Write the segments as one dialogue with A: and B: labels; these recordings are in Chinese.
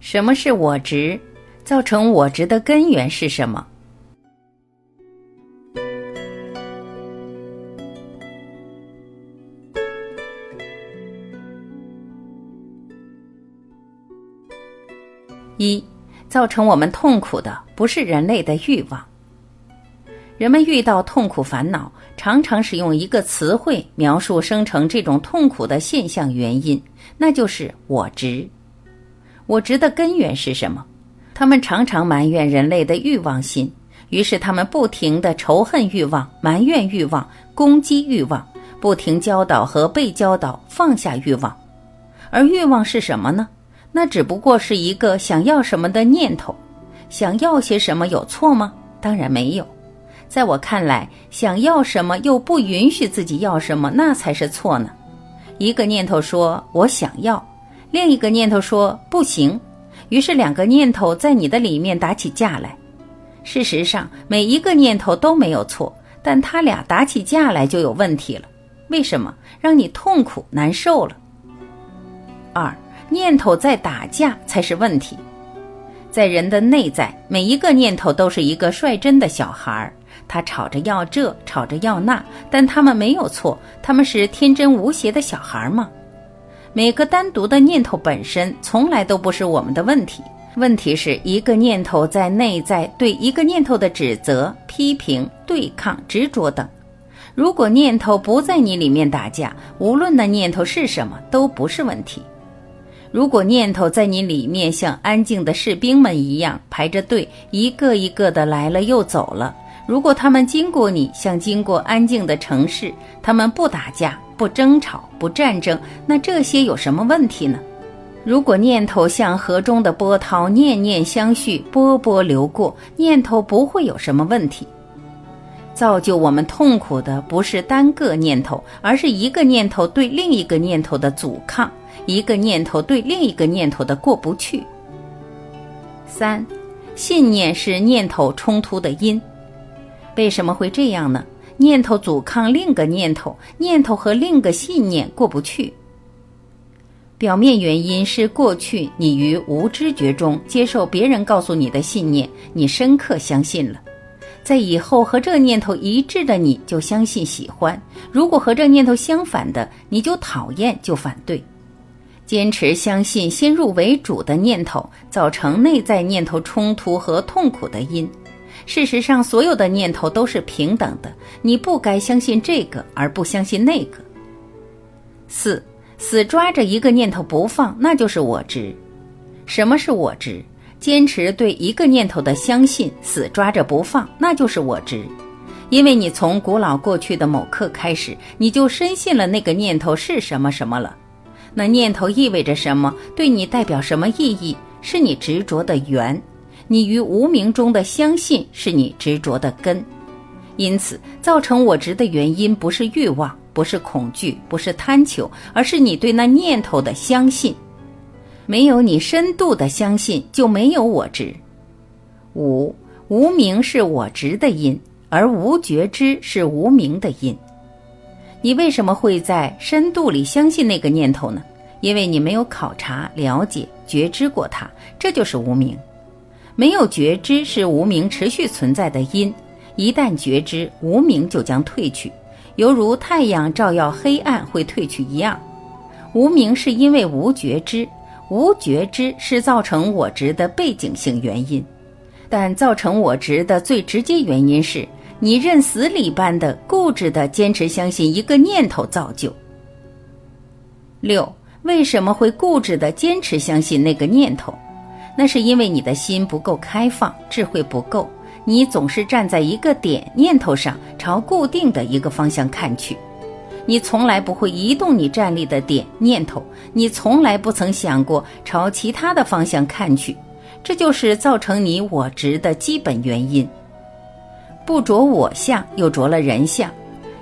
A: 什么是我执？造成我执的根源是什么？一，造成我们痛苦的不是人类的欲望。人们遇到痛苦烦恼，常常使用一个词汇描述生成这种痛苦的现象原因，那就是我执。我执的根源是什么？他们常常埋怨人类的欲望心，于是他们不停的仇恨欲望、埋怨欲望、攻击欲望，不停教导和被教导放下欲望。而欲望是什么呢？那只不过是一个想要什么的念头。想要些什么有错吗？当然没有。在我看来，想要什么又不允许自己要什么，那才是错呢。一个念头说“我想要”，另一个念头说“不行”，于是两个念头在你的里面打起架来。事实上，每一个念头都没有错，但他俩打起架来就有问题了。为什么？让你痛苦难受了。二，念头在打架才是问题。在人的内在，每一个念头都是一个率真的小孩儿。他吵着要这，吵着要那，但他们没有错，他们是天真无邪的小孩吗？每个单独的念头本身从来都不是我们的问题，问题是一个念头在内在对一个念头的指责、批评、对抗、执着等。如果念头不在你里面打架，无论那念头是什么，都不是问题。如果念头在你里面像安静的士兵们一样排着队，一个一个的来了又走了。如果他们经过你，像经过安静的城市，他们不打架、不争吵、不战争，那这些有什么问题呢？如果念头像河中的波涛，念念相续，波波流过，念头不会有什么问题。造就我们痛苦的不是单个念头，而是一个念头对另一个念头的阻抗，一个念头对另一个念头的过不去。三，信念是念头冲突的因。为什么会这样呢？念头阻抗另个念头，念头和另个信念过不去。表面原因是过去你于无知觉中接受别人告诉你的信念，你深刻相信了。在以后和这念头一致的，你就相信喜欢；如果和这念头相反的，你就讨厌就反对。坚持相信先入为主的念头，造成内在念头冲突和痛苦的因。事实上，所有的念头都是平等的。你不该相信这个，而不相信那个。四，死抓着一个念头不放，那就是我执。什么是我执？坚持对一个念头的相信，死抓着不放，那就是我执。因为你从古老过去的某刻开始，你就深信了那个念头是什么什么了。那念头意味着什么？对你代表什么意义？是你执着的缘。你于无名中的相信是你执着的根，因此造成我执的原因不是欲望，不是恐惧，不是贪求，而是你对那念头的相信。没有你深度的相信，就没有我执。五无名是我执的因，而无觉知是无名的因。你为什么会在深度里相信那个念头呢？因为你没有考察、了解、觉知过它，这就是无名。没有觉知是无名持续存在的因，一旦觉知，无名就将退去，犹如太阳照耀黑暗会退去一样。无名是因为无觉知，无觉知是造成我执的背景性原因，但造成我执的最直接原因是你认死理般的固执的坚持相信一个念头造就。六，为什么会固执的坚持相信那个念头？那是因为你的心不够开放，智慧不够，你总是站在一个点念头上，朝固定的一个方向看去，你从来不会移动你站立的点念头，你从来不曾想过朝其他的方向看去，这就是造成你我执的基本原因。不着我相，又着了人相，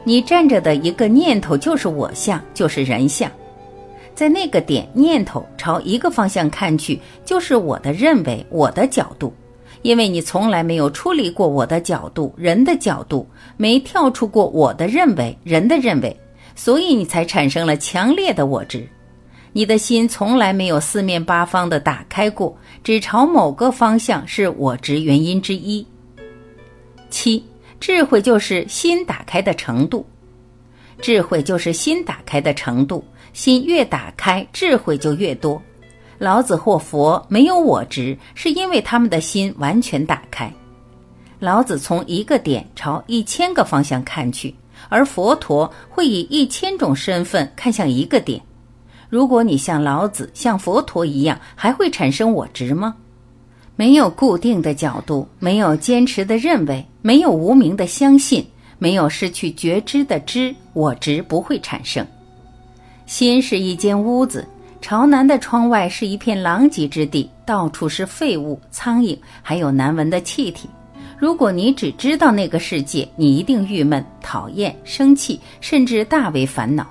A: 你站着的一个念头就是我相，就是人相。在那个点，念头朝一个方向看去，就是我的认为，我的角度。因为你从来没有出离过我的角度，人的角度，没跳出过我的认为，人的认为，所以你才产生了强烈的我执。你的心从来没有四面八方的打开过，只朝某个方向是我执原因之一。七，智慧就是心打开的程度，智慧就是心打开的程度，心越打开，智慧就越多。老子或佛没有我执，是因为他们的心完全打开。老子从一个点朝一千个方向看去，而佛陀会以一千种身份看向一个点。如果你像老子、像佛陀一样，还会产生我执吗？没有固定的角度，没有坚持的认为，没有无名的相信，没有失去觉知的知，我执不会产生。心是一间屋子，朝南的窗外是一片狼藉之地，到处是废物、苍蝇，还有难闻的气体。如果你只知道那个世界，你一定郁闷、讨厌、生气，甚至大为烦恼。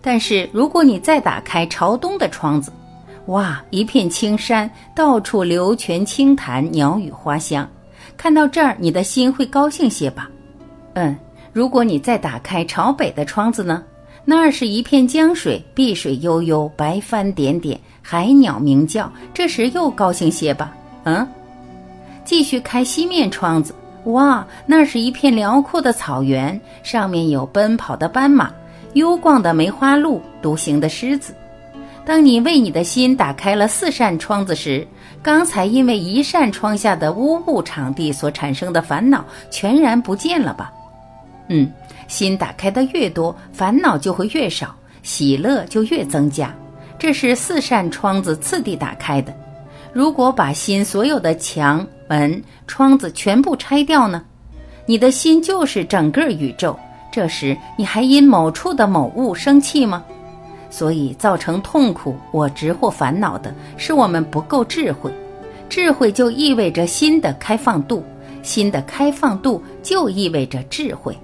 A: 但是如果你再打开朝东的窗子，哇，一片青山，到处流泉清潭，鸟语花香。看到这儿，你的心会高兴些吧？嗯，如果你再打开朝北的窗子呢？那儿是一片江水，碧水悠悠，白帆点点，海鸟鸣叫。这时又高兴些吧？嗯，继续开西面窗子，哇，那是一片辽阔的草原，上面有奔跑的斑马，幽逛的梅花鹿，独行的狮子。当你为你的心打开了四扇窗子时，刚才因为一扇窗下的污物场地所产生的烦恼全然不见了吧？嗯，心打开的越多，烦恼就会越少，喜乐就越增加。这是四扇窗子次第打开的。如果把心所有的墙、门、窗子全部拆掉呢？你的心就是整个宇宙。这时你还因某处的某物生气吗？所以，造成痛苦、我执或烦恼的是我们不够智慧。智慧就意味着心的开放度，心的开放度就意味着智慧。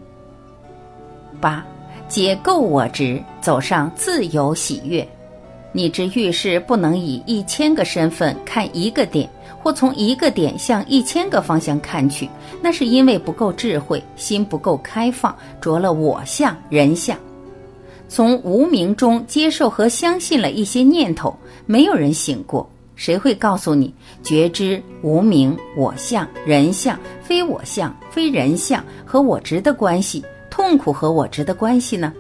A: 八，解构我执，走上自由喜悦。你之遇事不能以一千个身份看一个点，或从一个点向一千个方向看去，那是因为不够智慧，心不够开放，着了我相、人相。从无名中接受和相信了一些念头，没有人醒过。谁会告诉你觉知无名、我相、人相、非我相、非人相和我执的关系，痛苦和我执的关系呢？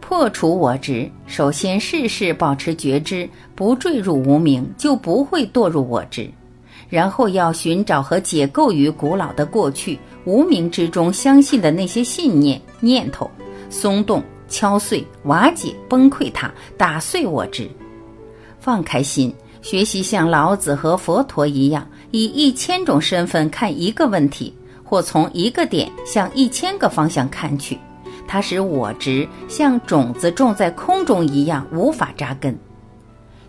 A: 破除我执，首先事事保持觉知，不坠入无名，就不会堕入我执。然后要寻找和解构于古老的过去无名之中相信的那些信念、念头，松动。敲碎、瓦解、崩溃它，打碎我执，放开心，学习像老子和佛陀一样，以一千种身份看一个问题，或从一个点向一千个方向看去。它使我执像种子种在空中一样无法扎根。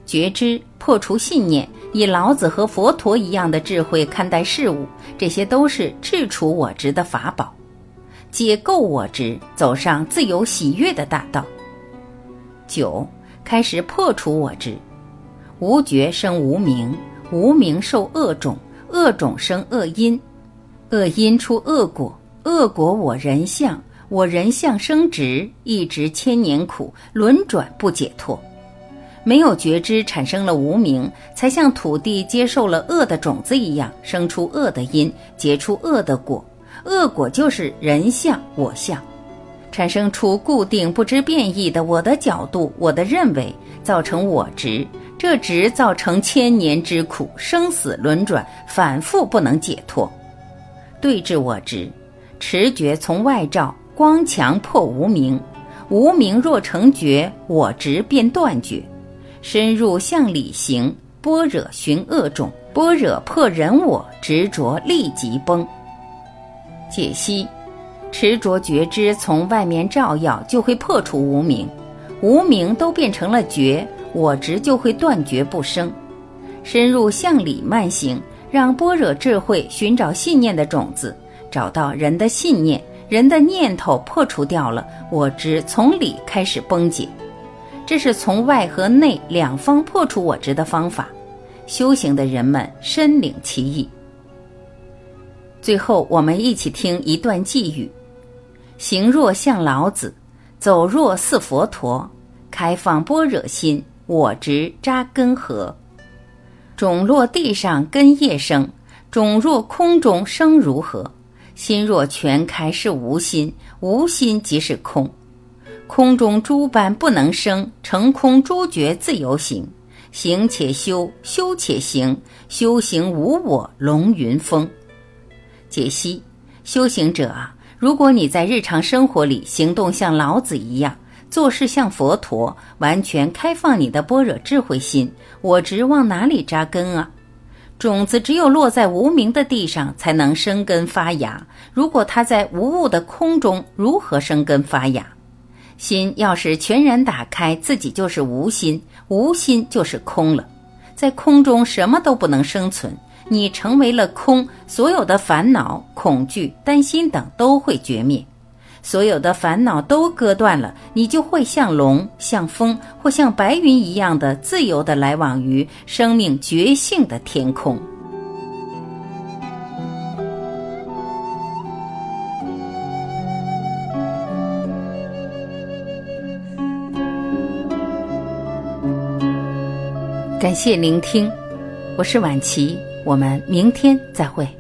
A: 觉知、破除信念，以老子和佛陀一样的智慧看待事物，这些都是治除我执的法宝。解构我执，走上自由喜悦的大道。九，开始破除我执。无觉生无明，无明受恶种，恶种生恶因，恶因出恶果，恶果我人相，我人相生执，一直千年苦，轮转不解脱。没有觉知，产生了无明，才像土地接受了恶的种子一样，生出恶的因，结出恶的果。恶果就是人相、我相，产生出固定不知变异的我的角度、我的认为，造成我执，这执造成千年之苦，生死轮转，反复不能解脱。对治我执，持觉从外照，光强破无明，无明若成觉，我执便断绝。深入向里行，般若寻恶种，般若破人我执着，立即崩。解析：执着觉知从外面照耀，就会破除无明，无明都变成了觉，我执就会断绝不生。深入向里慢行，让般若智慧寻找信念的种子，找到人的信念，人的念头破除掉了，我执从里开始崩解。这是从外和内两方破除我执的方法。修行的人们深领其意。最后，我们一起听一段寄语：行若像老子，走若似佛陀，开放般若心，我执扎根何？种落地上根叶生，种若空中生如何？心若全开是无心，无心即是空。空中诸般不能生，成空诸觉自由行。行且修，修且行，修行无我，龙云峰。解析：修行者啊，如果你在日常生活里行动像老子一样。做事像佛陀，完全开放你的般若智慧心。我执往哪里扎根啊？种子只有落在无名的地上，才能生根发芽。如果它在无物的空中，如何生根发芽？心要是全然打开，自己就是无心，无心就是空了。在空中，什么都不能生存。你成为了空，所有的烦恼、恐惧、担心等都会绝灭。所有的烦恼都割断了，你就会像龙、像风或像白云一样的自由的来往于生命觉性的天空。感谢聆听，我是晚琪，我们明天再会。